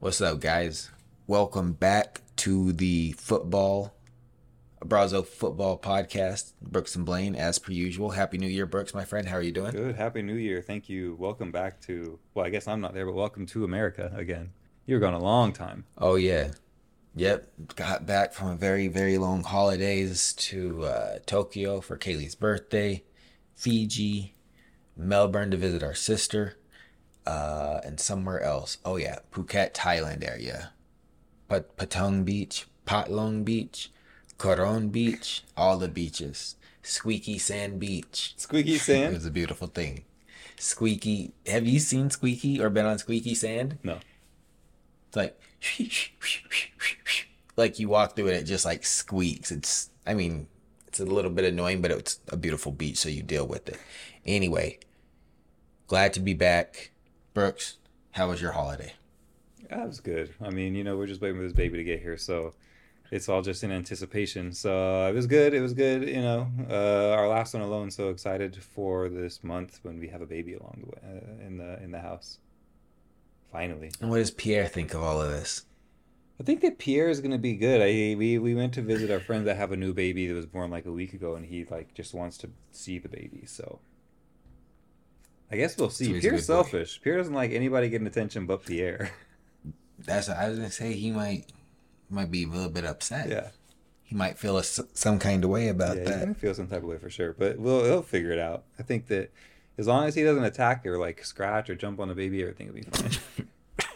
What's up, guys? Welcome back to the football, Abrazo Football Podcast. Brooks and Blaine, as per usual. Happy New Year, Brooks, my friend. How are you doing? Good. Happy New Year. Thank you. Welcome back to, well, I guess I'm not there, but welcome to America again. You were gone a long time. Oh, yeah. Yep. Got back from a very, very long holidays to uh, Tokyo for Kaylee's birthday, Fiji, Melbourne to visit our sister, uh, and somewhere else. Oh, yeah. Phuket, Thailand area. But Patong Beach, Patlong Beach, Karon Beach, all the beaches. Squeaky Sand Beach. Squeaky Sand. It was a beautiful thing. Squeaky. Have you seen Squeaky or been on Squeaky Sand? no. It's like, like you walk through it, it just like squeaks. It's, I mean, it's a little bit annoying, but it's a beautiful beach, so you deal with it. Anyway, glad to be back. Brooks, how was your holiday? That was good. I mean, you know, we're just waiting for this baby to get here, so it's all just in anticipation. So uh, it was good. It was good. You know, uh, our last one alone. So excited for this month when we have a baby along the way uh, in the in the house. Finally, And what does Pierre think of all of this? I think that Pierre is gonna be good. I we we went to visit our friends that have a new baby that was born like a week ago, and he like just wants to see the baby. So I guess we'll see. he's a Pierre's good boy. selfish. Pierre doesn't like anybody getting attention but Pierre. That's what I was gonna say he might might be a little bit upset. yeah. He might feel a some kind of way about yeah, he's that. gonna feel some type of way for sure, but we'll he'll figure it out. I think that as long as he doesn't attack or like scratch or jump on the baby, everything will be fine.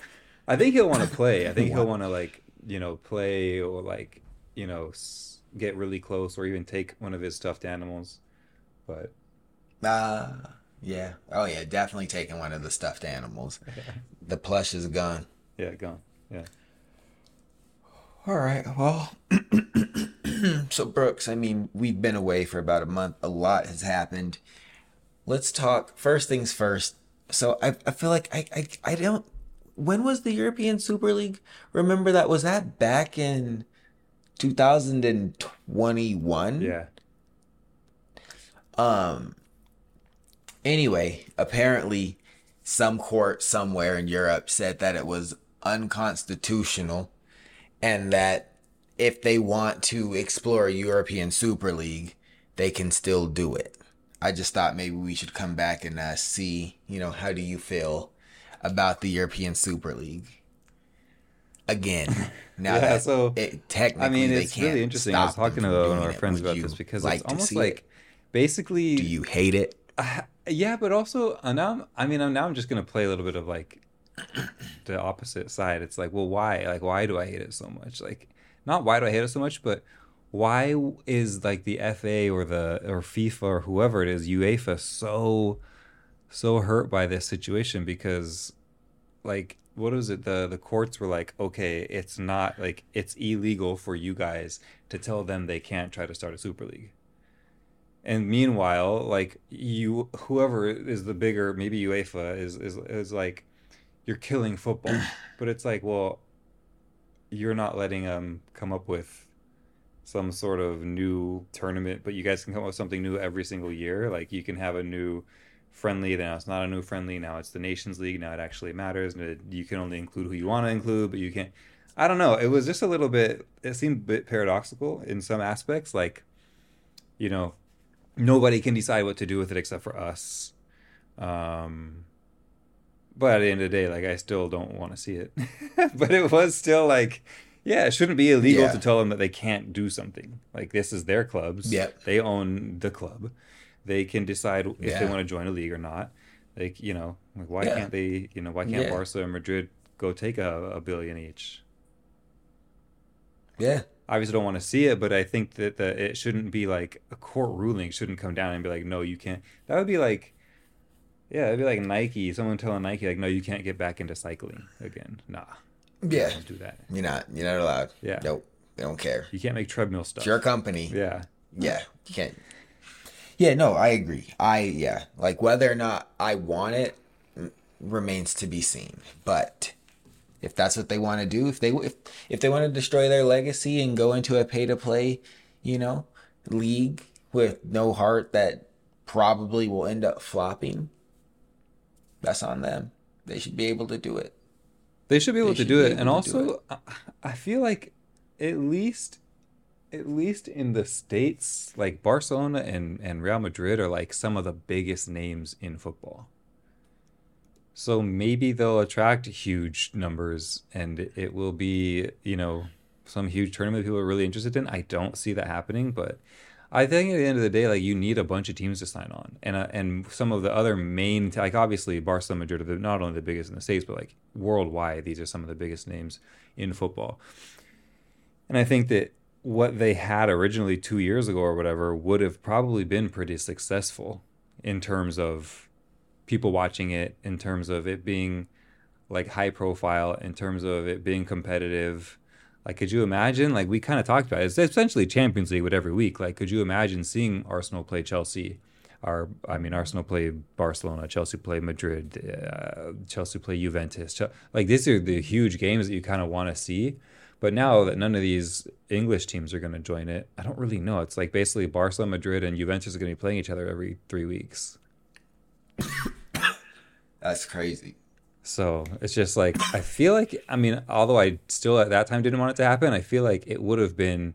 I think he'll want to play. I think he'll want to like you know play or like you know s- get really close or even take one of his stuffed animals. But Uh yeah. Oh yeah, definitely taking one of the stuffed animals. The plush is gone. yeah, gone. Yeah. All right. Well, so Brooks, I mean, we've been away for about a month. A lot has happened. Let's talk first things first. So I I feel like I I, I don't when was the European Super League? Remember that was that back in 2021? Yeah. Um. Anyway, apparently, some court somewhere in Europe said that it was unconstitutional, and that if they want to explore a European Super League, they can still do it. I just thought maybe we should come back and uh, see, you know, how do you feel about the European Super League? Again, now Yeah, that so, it, technically I mean, it's really interesting. I was talking to one of our friends about this because like it's almost like it? basically Do you hate it? Uh, yeah, but also uh, now I'm, I mean I'm, now I'm just gonna play a little bit of like the opposite side. It's like, well, why? Like, why do I hate it so much? Like, not why do I hate it so much, but why is like the FA or the or FIFA or whoever it is, UEFA, so so hurt by this situation? Because like what is it the the courts were like okay it's not like it's illegal for you guys to tell them they can't try to start a super league and meanwhile like you whoever is the bigger maybe UEFA is is is like you're killing football. But it's like well you're not letting them come up with some sort of new tournament but you guys can come up with something new every single year. Like you can have a new friendly now it's not a new friendly now it's the nations league now it actually matters. And it, you can only include who you want to include but you can't i don't know. It was just a little bit it seemed a bit paradoxical in some aspects. Like you know nobody can decide what to do with it except for us um but at the end of the day like i still don't want to see it but it was still like yeah it shouldn't be illegal Yeah. to tell them that they can't do something like this is their clubs Yep. they own the club they can decide if they want to join a league or not like you know like why Yeah. can't they you know why can't Yeah. barca and madrid go take a, a billion each Yeah. Obviously don't want to see it, but I think that the, it shouldn't be like a court ruling shouldn't come down and be like, no, you can't. That would be like, yeah, it'd be like Nike, someone telling Nike like, no, you can't get back into cycling again. Nah, Yeah. don't do that. You're not. You're not allowed. Yeah. Nope. They don't care. You can't make treadmill stuff. It's your company. Yeah, Yeah. You can't. Yeah. No, I agree. I yeah. Like whether or not I want it mm, remains to be seen. But if that's what they want to do, if they if if they want to destroy their legacy and go into a pay to play, you know, league with no heart that probably will end up flopping, that's on them. They should be able to do it. They should be able They to do be it. able And to do also, I- I feel like at least, at least in the states, like Barcelona and and Real Madrid are like some of the biggest names in football. So maybe they'll attract huge numbers, and it will be you know some huge tournament people are really interested in. I don't see that happening, but. I think at the end of the day, like you need a bunch of teams to sign on, and uh, and some of the other main, like obviously Barcelona, Madrid are not only the biggest in the states, but like worldwide, these are some of the biggest names in football. And I think that what they had originally two years ago or whatever would have probably been pretty successful in terms of people watching it, in terms of it being like high profile, in terms of it being competitive. Like, could you imagine? Like, we kind of talked about it. It's essentially Champions League with every week. Like, could you imagine seeing Arsenal play Chelsea? Or, I mean, Arsenal play Barcelona, Chelsea play Madrid, uh, Chelsea play Juventus. Like, these are the huge games that you kind of want to see. But now that none of these English teams are going to join it, I don't really know. It's like basically Barcelona, Madrid, and Juventus are going to be playing each other every three weeks. That's crazy. So it's just like I feel like I mean, although I still at that time didn't want it to happen, I feel like it would have been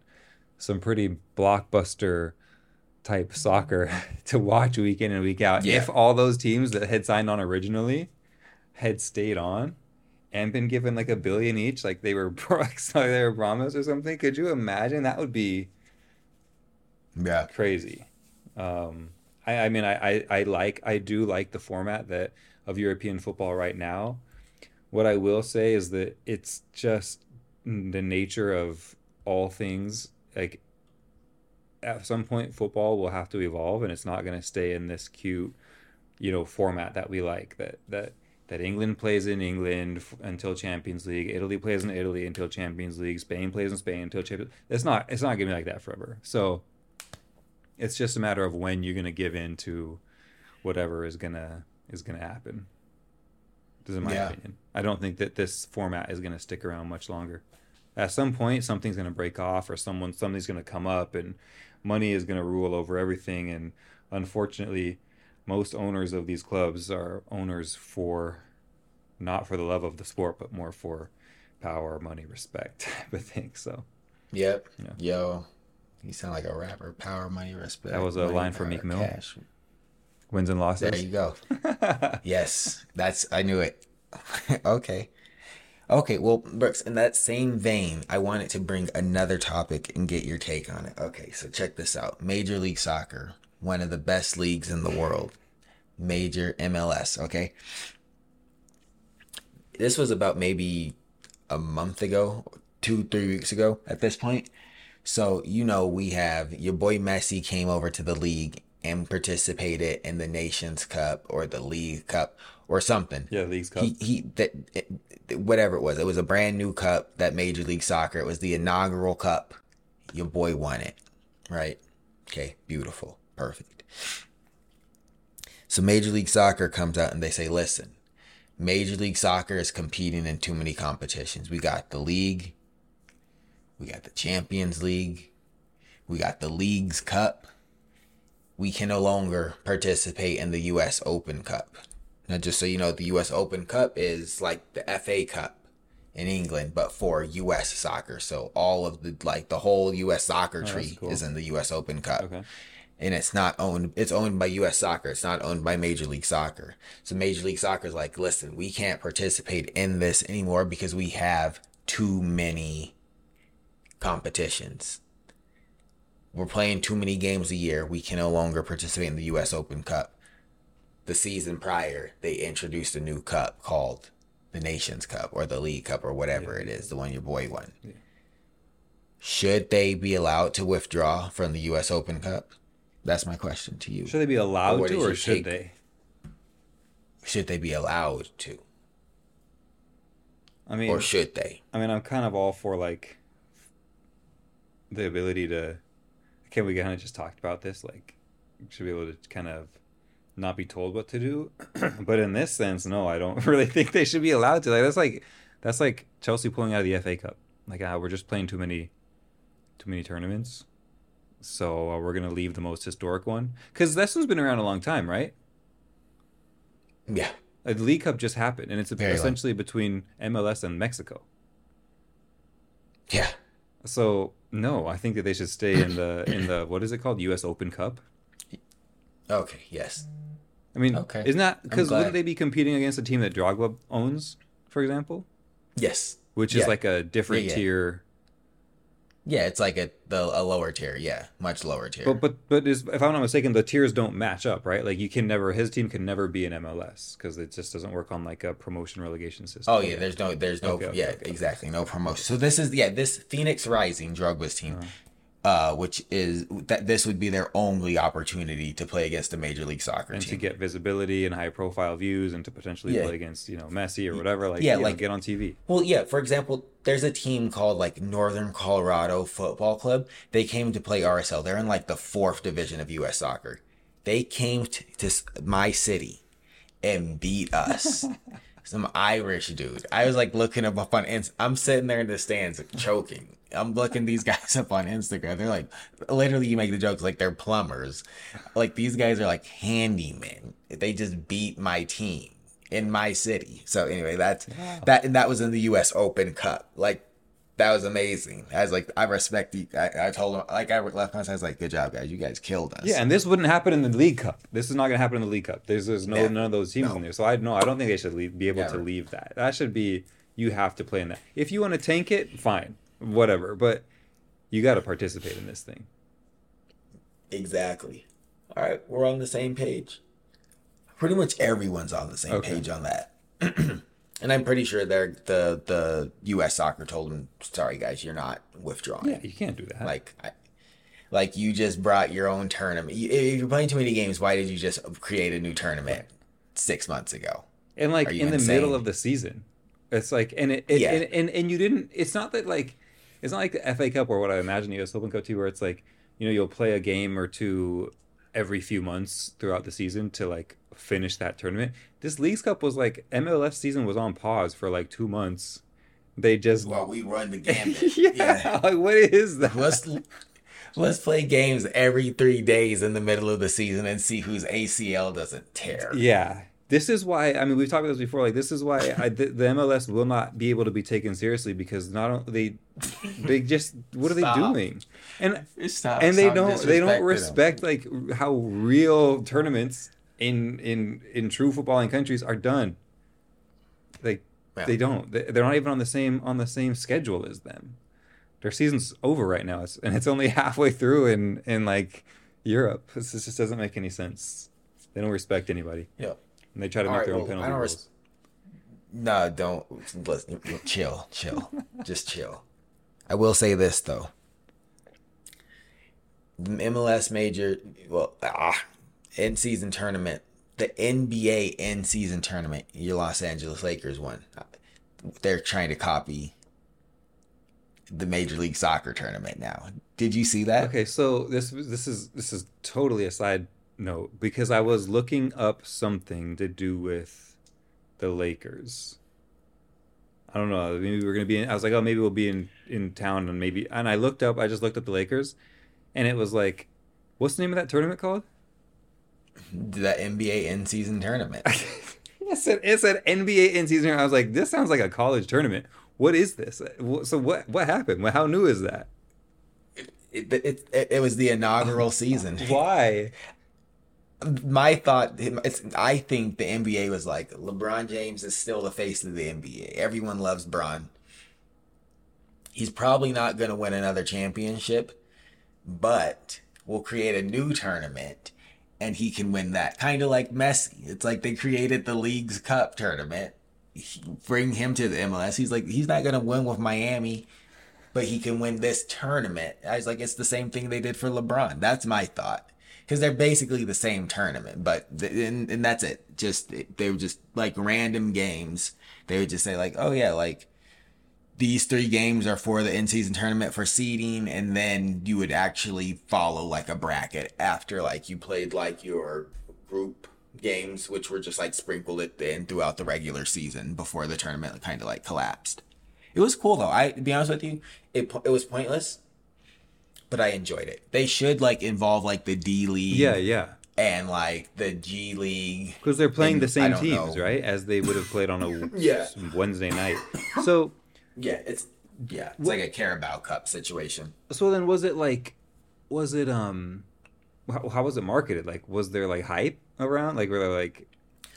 some pretty blockbuster type soccer to watch week in and week out Yeah. if all those teams that had signed on originally had stayed on and been given like a billion each, like they were they were promised or something. Could you imagine? That would be Yeah. crazy. Um, I, I mean, I, I, I like, I do like the format that of European football right now. What I will say is that it's just the nature of all things. Like, at some point, football will have to evolve, and it's not going to stay in this cute, you know, format that we like. That that that England plays in England until Champions League, Italy plays in Italy until Champions League, Spain plays in Spain until Champions. It's not. It's not going to be like that forever. So it's just a matter of when you're gonna give in to whatever is gonna is gonna happen. This is my Yeah. opinion. I don't think that this format is gonna stick around much longer. At some point, something's gonna break off, or someone something's gonna come up, and money is gonna rule over everything. And unfortunately, most owners of these clubs are owners for not for the love of the sport, but more for power, money, respect type of thing. So Yep. Yeah. Yo, you sound like a rapper. Power, money, respect. That was a money, line from Meek Mill. cash. wins and losses. There you go. yes, that's I knew it. okay. Okay, well, Brooks, in that same vein, I wanted to bring another topic and get your take on it. Okay, so check this out. Major League Soccer, one of the best leagues in the world. Major MLS, okay? This was about maybe a month ago, two, three weeks ago at this point. So, you know, we have your boy Messi came over to the league and participated in the Nations Cup or the League Cup or something. yeah, League's Cup. He he that it, whatever it was. It was a brand new cup that Major League Soccer. It was the inaugural cup. Your boy won it, right? Okay, beautiful, perfect. So Major League Soccer comes out and they say, "Listen, Major League Soccer is competing in too many competitions. We got the league, we got the Champions League, we got the League's Cup. We can no longer participate in the U.S. Open Cup." Now, just so you know, the U.S. Open Cup is like the FA Cup in England, but for U.S. soccer. So all of the like the whole U.S. soccer oh, that's tree cool. is in the U.S. Open Cup, Okay. and it's not owned. It's owned by U.S. Soccer. It's not owned by Major League Soccer. So Major League Soccer is like, listen, we can't participate in this anymore because we have too many competitions. We're playing too many games a year. We can no longer participate in the U.S. Open Cup the season prior, they introduced a new cup called the Nations Cup or the League Cup or whatever it is, the one your boy won. Yeah. Should they be allowed to withdraw from the U.S. Open Cup? That's my question to you. Should they be allowed what to, or should take? they? Should they be allowed to, I mean, or should they? I mean, I'm kind of all for like the ability to. Can we kind of just talked about this? Like, should be able to kind of not be told what to do. but in this sense, no, I don't really think they should be allowed to. Like, that's like that's like Chelsea pulling out of the FA Cup. Like, ah, we're just playing too many, too many tournaments. So uh, we're gonna leave the most historic one because this one's been around a long time, right? Yeah, the League Cup just happened, and it's Very essentially between MLS and Mexico. Yeah. So no, I think that they should stay in the in the what is it called, U.S. Open Cup. Okay. Yes. I mean, Okay. isn't that because wouldn't they be competing against a team that Drogba owns, for example, Yes. which is like a different Yeah, yeah. tier? Yeah, it's like a the a lower tier. Yeah, much lower tier. But but but is, if I'm not mistaken, the tiers don't match up, right? Like you can never his team can never be in MLS because it just doesn't work on like a promotion relegation system. oh yeah, there's no, there's no, Okay, okay, yeah, okay. exactly, no promotion. So this is yeah, this Phoenix Rising drug Drogba's team, Uh-huh. Uh, which is that this would be their only opportunity to play against a major league soccer and to get visibility and high profile views and to potentially Yeah. play against you know Messi or whatever. Like Yeah, you know, like- get on TV. Well, yeah. For example, there's a team called like Northern Colorado Football Club. They came to play RSL. They're in like the fourth division of U.S. soccer. They came to, to my city and beat us. Some Irish dude. I was like looking up on. I'm sitting there in the stands choking. I'm looking these guys up on Instagram. They're like, literally, you make the jokes like they're plumbers. Like these guys are like handymen. They just beat my team in my city. So anyway, that's that, and that was in the U.S. Open Cup. Like that was amazing. I was like, I respect you. I, I told them, like I left my, I was like, good job, guys. You guys killed us. Yeah, and this wouldn't happen in the League Cup. This is not going to happen in the League Cup. There's, there's no Yeah. none of those teams No. in there. So I no, I don't think they should leave, be able to leave that. That should be you have to play in that. If you want to tank it, fine, whatever. But you got to participate in this thing. Exactly. All right, we're on the same page. Pretty much everyone's on the same Okay. page on that. and I'm pretty sure they're the the U.S. Soccer told them, "Sorry, guys, you're not withdrawing." Yeah, you can't do that. Like, I, like you just brought your own tournament. If you're playing too many games, why did you just create a new tournament six months ago? and like in the middle of the season it's like and it, it Yeah. and, and and you didn't it's not that like it's not like the fa cup or what i imagine the us open cup too where it's like you know you'll play a game or two every few months throughout the season to like finish that tournament this leagues cup was like MLS season was on pause for like two months they just Well, we run the gambit. yeah, like what is that Let's let's play games every three days in the middle of the season and see whose ACL doesn't tear. Yeah. This is why I mean we've talked about this before. Like this is why I, the, the MLS will not be able to be taken seriously because not only they they just what are they doing and Stop, and they stop don't they don't them. respect like how real tournaments in in in true footballing countries are done. Like Yeah. they don't they, they're not even on the same on the same schedule as them. Their season's over right now, it's, and it's only halfway through in in like Europe. This, this just doesn't make any sense. They don't respect anybody. Yeah. And they try to All make right, their own well, penalty rules. res- No, don't. Listen, chill, chill, just chill. I will say this though. The MLS major, well, ah, in season tournament, the NBA in season tournament, your Los Angeles Lakers won. They're trying to copy the Major League Soccer tournament now. Did you see that? Okay, so this this is this is totally a note because I was looking up something to do with the Lakers. I don't know. Maybe we're gonna be. In, I was like, oh, maybe we'll be in in town, and maybe. And I looked up. I just looked up the Lakers, and it was like, what's the name of that tournament called? The NBA in season tournament. it said it said NBA in season. I was like, this sounds like a college tournament. What is this? So what what happened? How new is that? It, it, it, it was the inaugural season. Why? My thought it's I think the NBA was like LeBron James is still the face of the NBA. Everyone loves Bron. He's probably not going to win another championship, but we'll create a new tournament and he can win that. Kind of like Messi. It's like they created the League's Cup tournament. Bring him to the MLS. He's like he's not going to win with Miami, but he can win this tournament. I was like it's the same thing they did for LeBron. That's my thought because they're basically the same tournament, but th- and, and that's it. Just they were just like random games. They would just say like, oh yeah, like these three games are for the in-season tournament for seeding, and then you would actually follow like a bracket after like you played like your group games, which were just like sprinkled it in throughout the regular season before the tournament kind of like collapsed. It was cool though. I to be honest with you, it it was pointless but I enjoyed it. They should like involve like the D League. Yeah, yeah. and like the G League. because they're playing in- the same teams, know. right? As they would have played on a Yeah. Wednesday night. So Yeah, it's yeah, it's like a Carabao Cup situation. so then was it like was it um how, how was it marketed? Like was there like hype around? Like were there like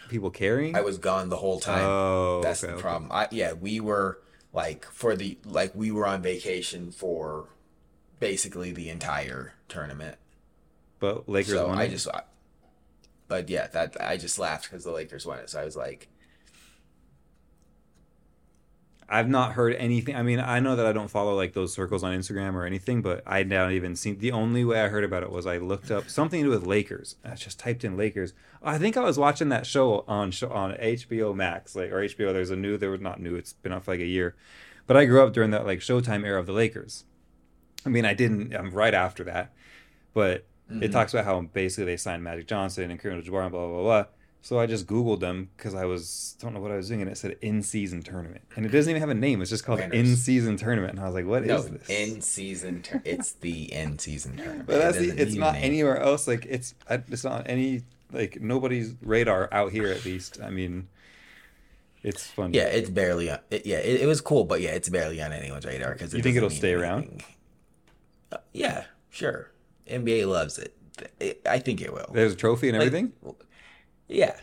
people caring? I was gone the whole time. Oh, That's okay, the okay. problem. I yeah, we were like for the like we were on vacation for basically the entire tournament. But Lakers so won. I just, I- but yeah, that I just laughed because the Lakers won it. So I was like, I've not heard anything. I mean, I know that I don't follow like those circles on Instagram or anything, but I not even seen. The only way I heard about it was I looked up something to do with Lakers. I just typed in Lakers. I think I was watching that show on on HBO Max, like or HBO. There's a new. There was not new. It's been off for like a year, but I grew up during that like Showtime era of the Lakers. I mean, I didn't. I'm right after that, but it mm-hmm. talks about how basically they signed Magic Johnson and Kareem Abdul-Jabbar and blah blah blah. So I just Googled them because I was don't know what I was doing, and it said in season tournament, and it doesn't even have a name. It's just called in season tournament, and I was like, "What is no, this?" in season. Tur- it's the in season tournament. but that's It the, it's not anywhere else. Like it's it's not any like nobody's radar out here at least. I mean, it's fun. Yeah, it's barely on. It, yeah, it, it was cool, but yeah, it's barely on anyone's radar because You think it'll stay around? Uh, yeah, sure. NBA loves it. It- I think it will. There's a trophy and Like, everything. Yeah,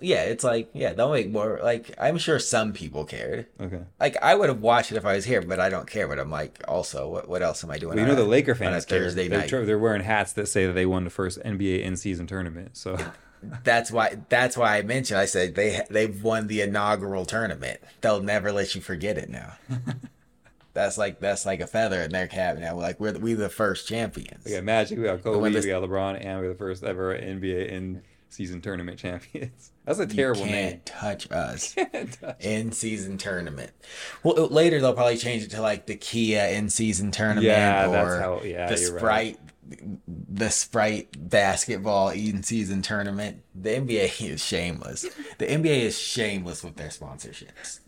yeah. It's like yeah, they'll make more. Like I'm sure some people cared. Okay. Like I would have watched it if I was here, but I don't care. But I'm like, also, what, what else am I doing? Well, you know a- the Laker fans care. Thursday They're, night. they're wearing hats that say that they won the first NBA in season tournament. So That's why. That's why I mentioned. I said they they've won the inaugural tournament. They'll never let you forget it now. that's like that's like a feather in their cap now. Like we're we the first champions. we got Magic, we got Kobe, when we this- got LeBron, and we're the first ever NBA in season tournament champions. That's a terrible you name. can't touch us. in season tournament. Well, uh, later they'll probably change it to like the Kia in season tournament Yeah, or that's how- yeah, the you're right. Sprite the Sprite basketball in season tournament. The NBA is shameless. The NBA is shameless with their sponsorships.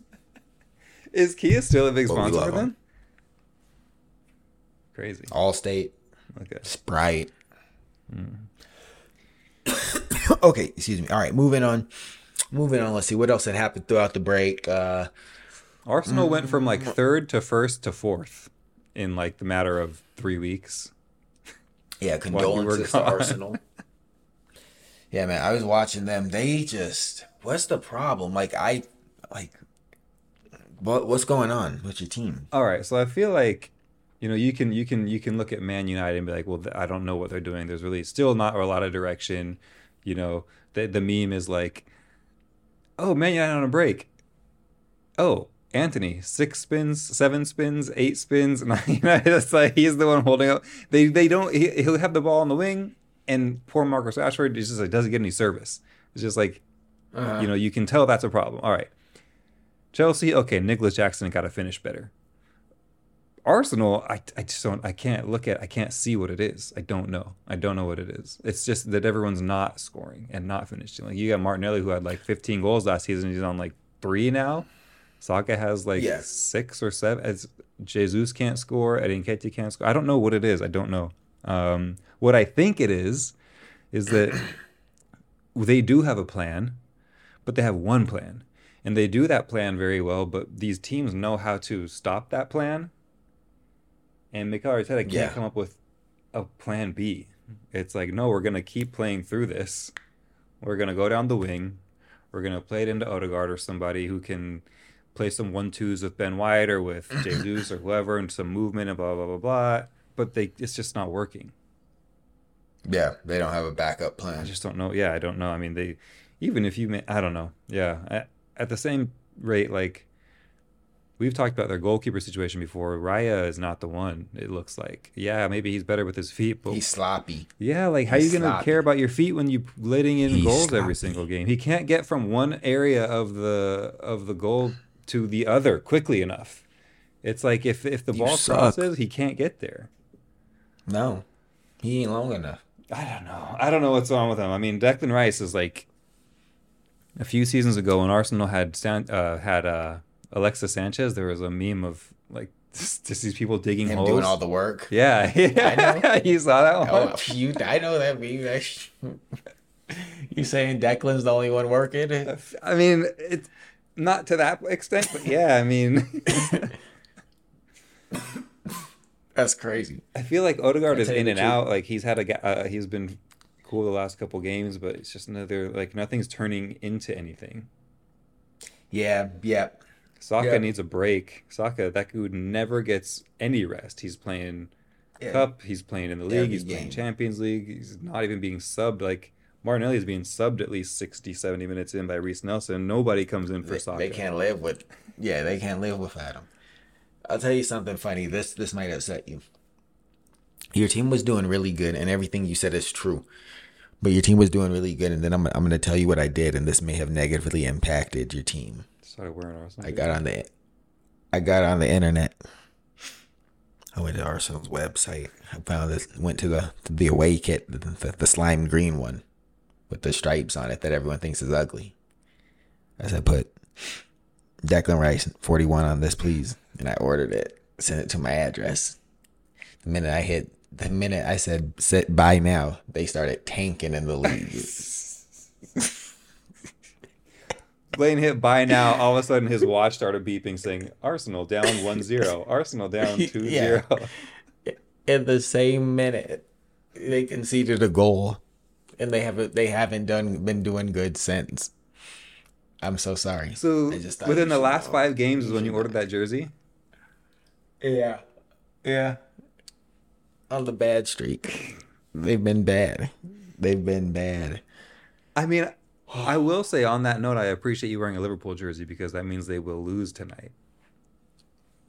Is Kia still a big But sponsor love for them? Crazy. Allstate, Okay. Sprite. okay, excuse me. All right, moving on. Moving on. Let's see what else had happened throughout the break. Uh, Arsenal went from like Mm. third to first to fourth in like the matter of three weeks. Yeah, While we condolences to. Arsenal. Yeah, man, I was watching them. They just what's the problem? Like I like what what's going on with your team? All right, so I feel like you know you can you can you can look at Man United and be like, well, I don't know what they're doing. There's really still not a lot of direction. You know, the the meme is like, oh, Man United on a break. Oh, Antony, six spins, seven spins, eight spins, nine. You know, it's like he's the one holding up. They they don't. He, he'll have the ball on the wing, and poor Marcus Rashford is just like doesn't get any service. It's just like uh-huh. you know you can tell that's a problem. All right, Chelsea. Okay, Nicolas Jackson got to finish better. Arsenal, I, I just don't, I can't look at, I can't see what it is. I don't know. I don't know what it is. It's just that everyone's not scoring and not finishing. Like you got Martinelli who had like 15 goals last season. He's on like three now. Saka has like Yeah. six or seven. As Jesus can't score, Eddie Nketiah can't score. I don't know what it is. I don't know. Um, what I think it is, is that they do have a plan, but they have one plan. And they do that plan very well, but these teams know how to stop that plan. And Mikel Arteta can't Yeah. come up with a plan B. It's like, no, we're going to keep playing through this. We're going to go down the wing. We're going to play it into Odegaard or somebody who can play some one twos with Ben White or with Jesus or whoever and some movement and blah, blah, blah, blah. But they, it's just not working. Yeah, they don't have a backup plan. I just don't know. Yeah, I don't know. I mean, they even if you, ma- I don't know. Yeah, at, at the same rate, like we've talked about their goalkeeper situation before. Raya is not the one. It looks like. Yeah, maybe he's better with his feet, but He's sloppy. yeah, like how are you gonna sloppy. care about your feet when you letting in He's goals every single game? He can't get from one area of the of the goal to the other quickly enough. It's like if if the You ball suck. crosses, he can't get there. No, he ain't long enough. I don't know. I don't know what's wrong with him. I mean, Declan Rice is like a few seasons ago when Arsenal had uh, had uh, Alexis Sanchez. There was a meme of like Just, just these people digging Him holes. doing all the work. yeah, yeah. you saw that one. Oh, you, I know that meme. You saying Declan's the only one working? I mean, it's not to that extent, but yeah, I mean, That's crazy. I feel like Odegaard is in and out. Like he's had a, uh, he's been cool the last couple games, but it's just another like nothing's turning into anything. Yeah, yeah. Saka Yeah. needs a break. Saka, that dude never gets any rest. He's playing Yeah. Cup. He's playing in the league. Every he's playing. Champions League. He's not even being subbed. Like Martinelli is being subbed at least 60, 70 minutes in by Reiss Nelson. Nobody comes in for They, Saka. they can't live with. Yeah, they can't live without him. I'll tell you something funny. This this might upset you. Your team was doing really good, and everything you said is true. But your team was doing really good, and then I'm I'm going to tell you what I did, and this may have negatively impacted your team. Started wearing Arsenal. I got on the I got on the internet. I went to Arsenal's website. I found this went to the to the away kit, the, the, the slime green one with the stripes on it that everyone thinks is ugly. I said put Declan Rice 41 on this please. And I ordered it. Sent it to my address. The minute I hit the minute I said sit buy now, they started tanking in the league. Blaine hit buy now. All of a sudden, his watch started beeping, saying Arsenal down 1-0. Arsenal down 2-0. in the same minute they conceded a goal and they haven't they haven't done been doing good since i'm so sorry So just within the last know. five games is when you ordered that jersey. yeah yeah on the bad streak they've been bad they've been bad I mean, I will say on that note, I appreciate you wearing a Liverpool jersey because that means they will lose tonight.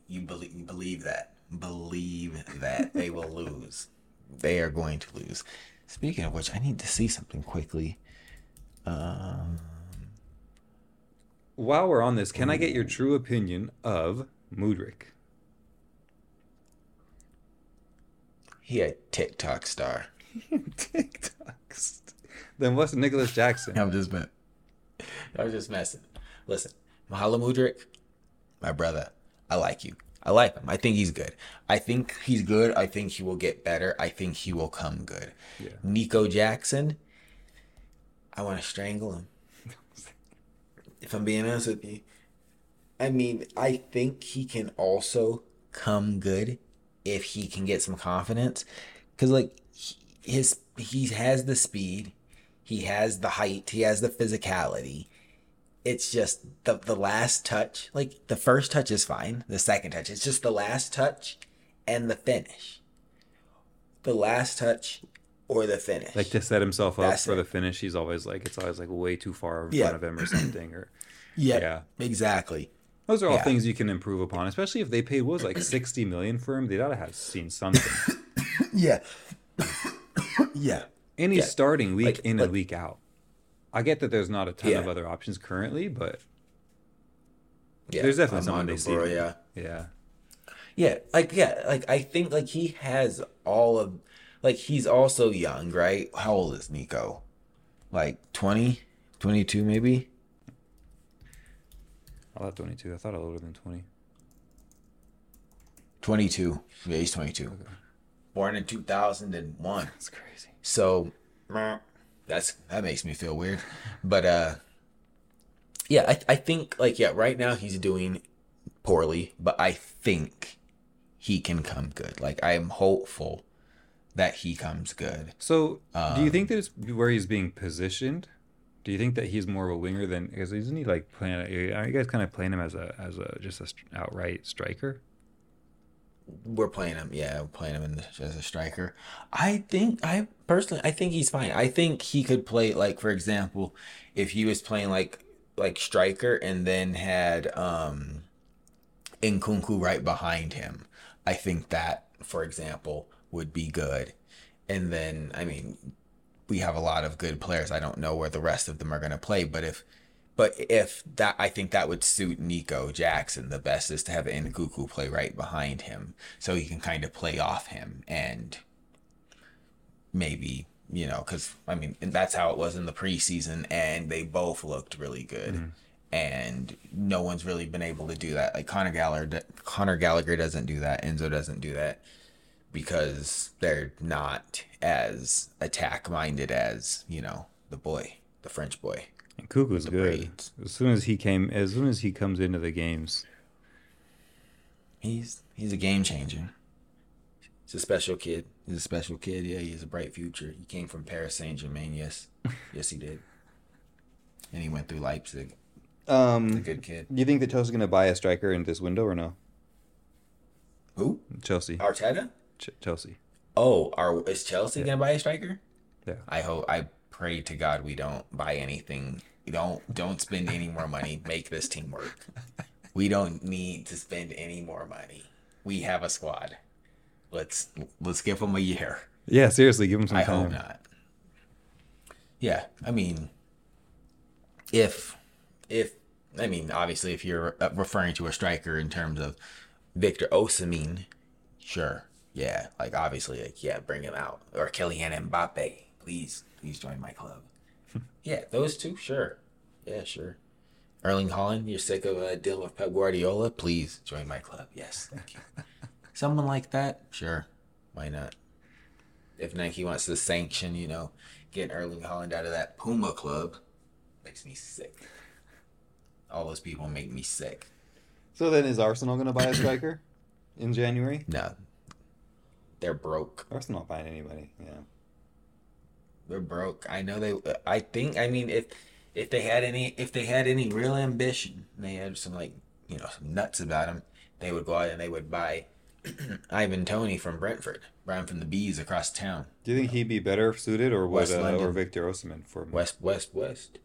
you believe you believe that believe that they will lose they are going to lose speaking of which i need to see something quickly um While we're on this, can I get your true opinion of Mudryk? he a tiktok star TikToks. Then what's Nicolas Jackson? I'm just messing. I'm just messing. Listen, Mykhailo Mudryk, my brother, I like you. I like him. I think he's good. I think he's good. I think he will get better. I think he will come good. Yeah. Nico Jackson, I want to strangle him. if I'm being honest with you. I mean, I think he can also come good if he can get some confidence. Cause like he- his he has the speed, he has the height, he has the physicality. It's just the the last touch. Like the first touch is fine. The second touch, it's just the last touch and the finish. The last touch or the finish. Like to set himself up That's for it. the finish, he's always like it's always like way too far in Yeah. front of him or something. Or yeah, yeah. exactly. those are all Yeah. things you can improve upon, especially if they paid what was like sixty million for him. They'd ought to have seen something. Yeah. yeah. And he's Yeah. starting week Like- in like- and week out. I get that there's not a ton Yeah. of other options currently, but Yeah. There's definitely Armando they see. Yeah. yeah. Yeah, like yeah, like I think like he has all of like he's also young, right? How old is Nico? Like 20, 22 maybe? I thought 22. I thought older than 20. 22. Yeah, he's 22. Born in 2001. That's crazy. So that's that makes me feel weird. But uh yeah, I I think like yeah, right now he's doing poorly, but I think he can come good. Like I am hopeful that he comes good. So, do you think Um, that it's where he's being positioned? Do you think that he's more of a winger than because isn't he like playing? Are you guys kind of playing him as a as a just a outright striker? We're playing him, yeah, we're playing him the, as a striker. I think I personally, I think he's fine. I think he could play like, for example, if he was playing like like striker and then had um Nkunku right behind him. I think that, for example, would be good. And then, I mean, we have a lot of good players. I don't know where the rest of them are going to play, but if but if that, I think that would suit Nico Jackson the best is to have Nkunku play right behind him, so he can kind of play off him and maybe you know, because I mean, that's how it was in the preseason, and they both looked really good. Mm-hmm. and no one's really been able to do that. Like Conor Gallagher, Conor Gallagher doesn't do that. Enzo doesn't do that because they're not as attack minded as you know the boy, the French boy. Nkunku's good. braids. As soon as he came, as soon as he comes into the games, He's he's a game changer. He's a special kid. He's a special kid. Yeah, he has a bright future. He came from Paris Saint Germain. Yes, yes, he did. And he went through Leipzig. A um, good kid. do you think that Chelsea's gonna buy a striker in this window or no? Who? Chelsea, Arteta? Ch- Chelsea. Oh, are is Chelsea gonna buy a striker? Yeah. I hope. I pray to God we don't buy anything. Don't don't spend any more money. Make this team work. We don't need to spend any more money. We have a squad. Let's let's give them a year. Yeah, seriously, give him some I time. hope not. Yeah, I mean, if if I mean, obviously, if you're referring to a striker in terms of Victor Osimhen, sure, yeah, like obviously, like yeah, bring him out or Kylian Mbappe, please, please join my club. yeah, those two, sure, yeah, sure. Erling Haaland, you're sick of uh, dealing with Pep Guardiola, please join my club. Yes, thank you. Someone like that, sure, why not? if Nike wants to sanction, you know, getting Erling Haaland out of that Puma club, makes me sick. All those people make me sick. So then, is Arsenal gonna buy a striker in January? No, they're broke. Arsenal not buying anybody. Yeah. They're broke. I know they. I think. I mean, if if they had any, if they had any real ambition, they had some like you know some nuts about them, they would go out and they would buy Ivan Toney from Brentford, Brian from the Bees across town. Do you think he'd be better suited, or would West uh, or Victor Osimhen for West, west, west.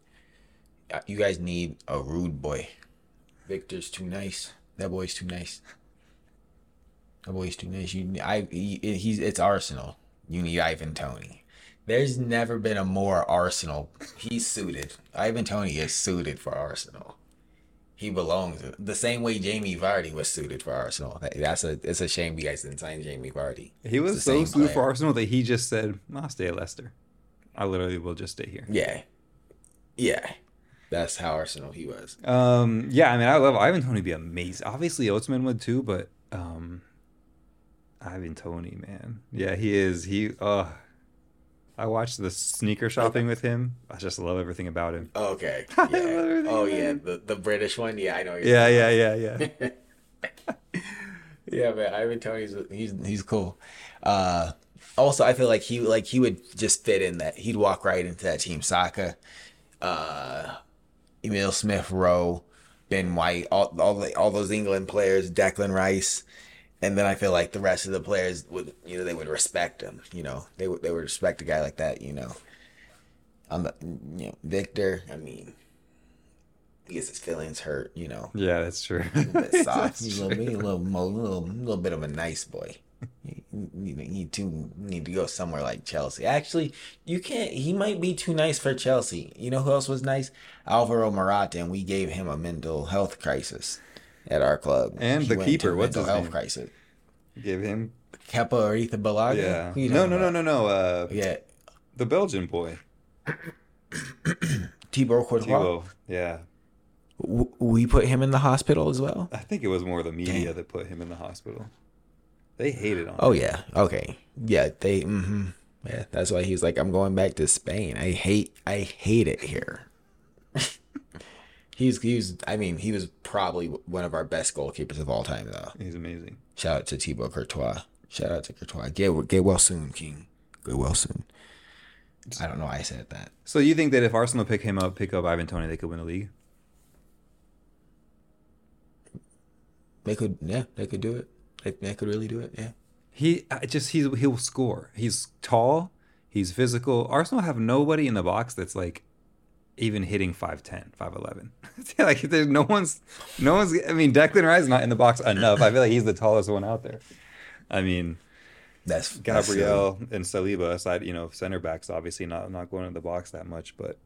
Uh, You guys need a rude boy. Victor's too nice. That boy's too nice. That boy's too nice. You, I, he, he's it's Arsenal. You need Ivan Toney. There's never been a more Arsenal. He's suited. Ivan Toney is suited for Arsenal. He belongs the same way Jamie Vardy was suited for Arsenal. That's a. It's a shame you guys didn't sign Jamie Vardy. He was so suited for. Arsenal that he just said, "I'll stay at Leicester. I literally will just stay here." Yeah, yeah. That's how Arsenal he was. Um, yeah, I mean, I love Ivan Toney. Be amazing. Obviously, Osimhen would too, but um, Ivan Toney, man, yeah, he is. He, uh, I watched the sneaker shopping with him. I just love everything about him. Okay. Yeah. oh yeah, the the British one. Yeah, I know. Yeah, yeah, yeah, yeah. yeah, man. Ivan Toney's he's he's cool. Uh, also, I feel like he like he would just fit in that. He'd walk right into that team. Saka, uh, Emil Smith Rowe, Ben White, all all the, all those England players, Declan Rice. And then I feel like the rest of the players would, you know, they would respect him. You know, they would they would respect a guy like that. You know, on the, you know, Victor. I mean, he gets his feelings hurt. You know, Yeah, that's true. a bit soft. He's a little, a little, little, little bit of a nice boy. You, you, you too need to go somewhere like Chelsea. Actually, you can't. He might be too nice for Chelsea. You know who else was nice? Alvaro Morata, and we gave him a mental health crisis at our club. And He the keeper, what's mental his health name? crisis? Give him. Kepa Arrizabalaga. Yeah. Who No, no, no, no, no. Uh, Yeah, the Belgian boy, Thibaut Courtois. Thibaut. Yeah, W- We put him in the hospital as well. I think it was more the media Damn. that put him in the hospital. They hated on him. Oh yeah. Okay. Yeah. They. hmm Yeah. That's why he was like, "I'm going back to Spain. I hate. I hate it here." he's. He was. I mean, he was probably one of our best goalkeepers of all time, though. He's amazing. Shout out to Thibaut Courtois. Shout out to Courtois. Get get well soon, King. Get well soon. I don't know why I said that. So you think that if Arsenal pick him up, pick up Ivan Toney, they could win the league? They could. Yeah. They could do it. They, they could really do it. Yeah. He I just he's he'll score. He's tall. He's physical. Arsenal have nobody in the box that's like even hitting 5'10, 5'11. like there's no one's no one's I mean Declan Rice not in the box enough. I feel like he's the tallest one out there. I mean That's that's. Gabriel and Saliba aside, you know, center backs obviously not not going in the box that much, but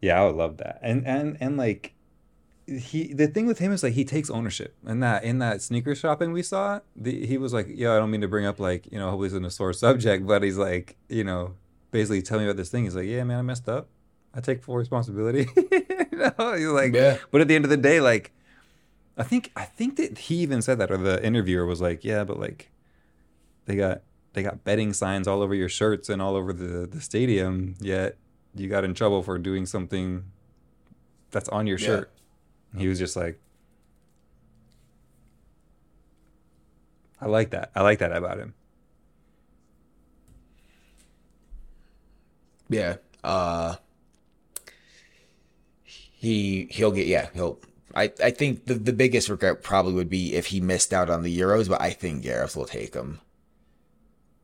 yeah, I would love that. And and and like he the thing with him is like he takes ownership. And that in that sneaker shopping we saw, the, he was like, "Yo, I don't mean to bring up like, you know, hopefully it's in a sore subject, but he's like, you know, basically tell me about this thing. He's like, "Yeah, man, I messed up. I take full responsibility. you know, you're like, Yeah. but at the end of the day, like, I think I think that he even said that, or the interviewer was like, yeah, but like, they got they got betting signs all over your shirts and all over the the stadium, yet you got in trouble for doing something that's on your Yeah. shirt. He was just like, I like that. I like that about him. Yeah. Uh he he'll get yeah, he'll I, I think the, the biggest regret probably would be if he missed out on the Euros, but I think Gareth will take him.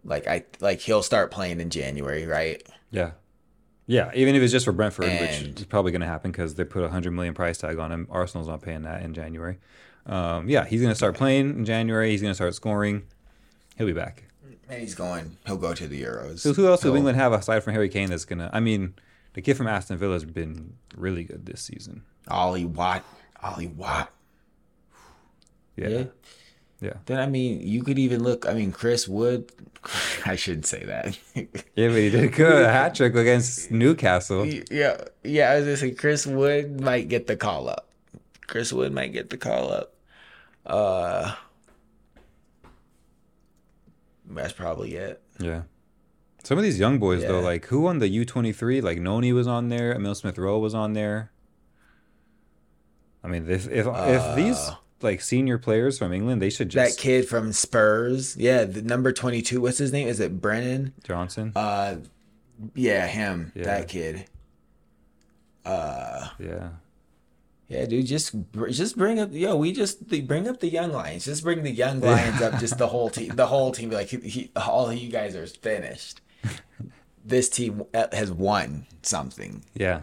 Like I like he'll start playing in January, right? Yeah. Yeah, even if it's just for Brentford, which is probably going to happen because they put a hundred million price tag on him. Arsenal's not paying that in January. Um, yeah, he's going to start playing in January. He's going to start scoring. He'll be back. And he's going he'll go to the Euros. So who else does He'll- England have aside from Harry Kane that's going to? I mean, the kid from Aston Villa has been really good this season. Ollie Watt. Ollie Watt. Yeah, Yeah. yeah, Then I mean you could even look I mean Chris Wood I shouldn't say that. yeah. But he did a good. A hat trick against Newcastle. yeah, yeah, I was gonna say Chris Wood might get the call up. Chris Wood might get the call up. Uh that's probably it. Yeah. Some of these young boys though, like who won the U twenty three? Like Noni was on there, Emil Smith Rowe was on there. I mean, if if if these Uh, like senior players from England, they should just That kid from Spurs, yeah, the number twenty two. What's his name? Is it Brennan? Johnson. Uh, yeah, him. Yeah. That kid. Uh, yeah, yeah, dude, just just bring up, yo, we just bring up the young lions. Just bring the young lions up. Just the whole team, the whole team. Be like, he, he, all of you guys are finished. this team uh, has won something. yeah.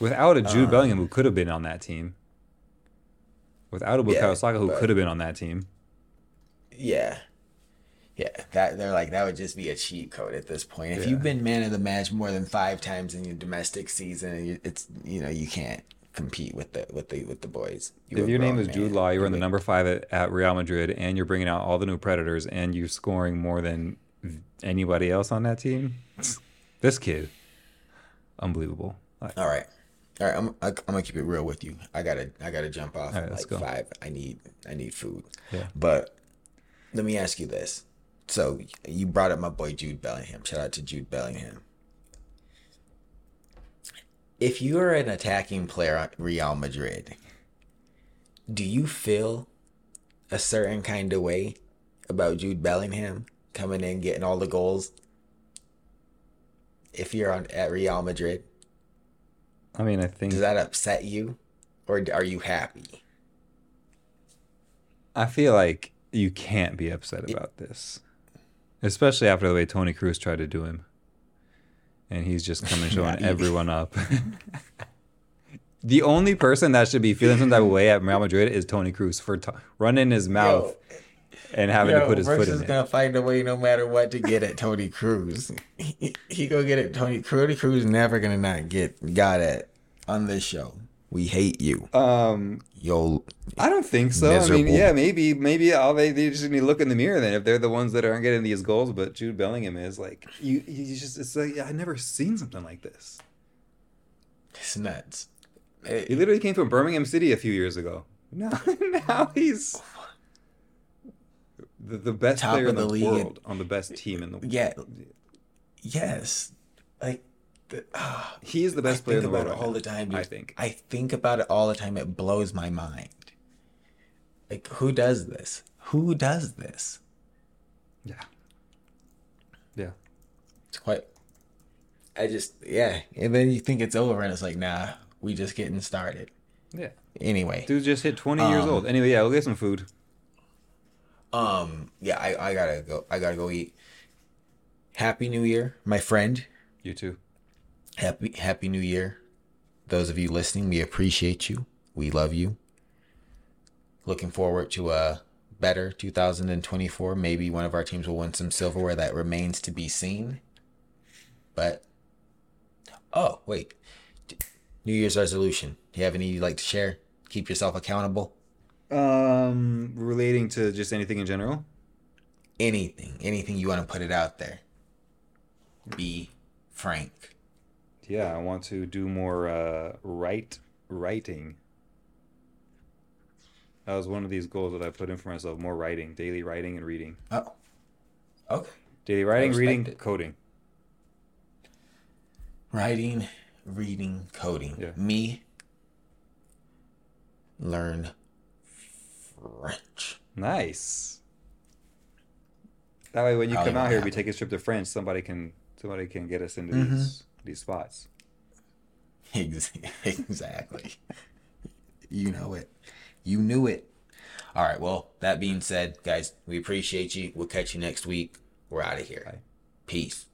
Without a Uh, Jude Bellingham, who could have been on that team. Without a Yeah, Bukayo Saka, who could have been on that team. Yeah. Yeah, that they're like that would just be a cheat code at this point. If Yeah. you've been man of the match more than five times in your domestic season, you- it's you know you can't compete with the with the with the boys. You if your name is Jude. Law, you're in the number five at, at Real Madrid, and you're bringing out all the new Predators, and you're scoring more than anybody else on that team. This kid, unbelievable. Like, All right, all right. I'm I, I'm gonna keep it real with you. I gotta I gotta jump off right, like go. five. I need I need food. Yeah. But let me ask you this. So you brought up my boy Jude Bellingham. Shout out to Jude Bellingham. If you are an attacking player on Real Madrid, do you feel a certain kind of way about Jude Bellingham coming in getting all the goals? If you're on at Real Madrid, I mean, I think does that upset you, or are you happy? I feel like you can't be upset about this, especially after the way Toni Kroos tried to do him, and he's just coming showing everyone up. the only person that should be feeling some type of way at Real Madrid is Toni Kroos for t- running his mouth and having to put his foot Brooks in is gonna find a way no matter what to get at Toni Kroos. he, he gonna get at Toni Kroos. Toni Kroos never gonna not get got at on this show. We hate you. Um, Yo, I don't think so. I mean, yeah, maybe, maybe all they, they just need to look in the mirror then if they're the ones that aren't getting these goals. But Jude Bellingham is like, you, you just, it's like I've never seen something like this. it's nuts. He literally came from Birmingham City a few years ago. Now, now he's the, the best Top player of in the, the league. world on the best team in the world. Yeah. Yes, like the, ah, He is the I best player in think the about world it right all now, the time. Dude. I think. I think about it all the time. It blows my mind. Like, who does this? Who does this? Yeah. Yeah. It's quite. I just yeah, and then you think it's over, and it's like, nah, we just getting started. Yeah. Anyway, Dude just hit 20 years Um, old. Anyway, yeah, we'll get some food. Um, yeah, I, I gotta go. I gotta go eat. Happy New Year, my friend. You too. Happy Happy New Year. Those of you listening, we appreciate you. We love you. Looking forward to a better 2024. Maybe one of our teams will win some silverware. That remains to be seen. But oh wait, New Year's resolution. Do you have any you'd like to share? Keep yourself accountable. Um, relating to just anything in general. Anything, anything you want to put it out there. Be frank. Yeah, I want to do more uh, write writing. That was one of these goals that I put in for myself: more writing, daily writing and reading. Oh, okay. Daily writing, reading, it. coding. Writing, reading, coding. Yeah. Me. Learn French. Nice. That way, when you Probably come out here, we take a trip to France. Somebody can somebody can get us into Mhm. these these spots. Exactly. you know it. You knew it. All right. Well, that being said, guys, we appreciate you. We'll catch you next week. We're out of here. Bye. Peace.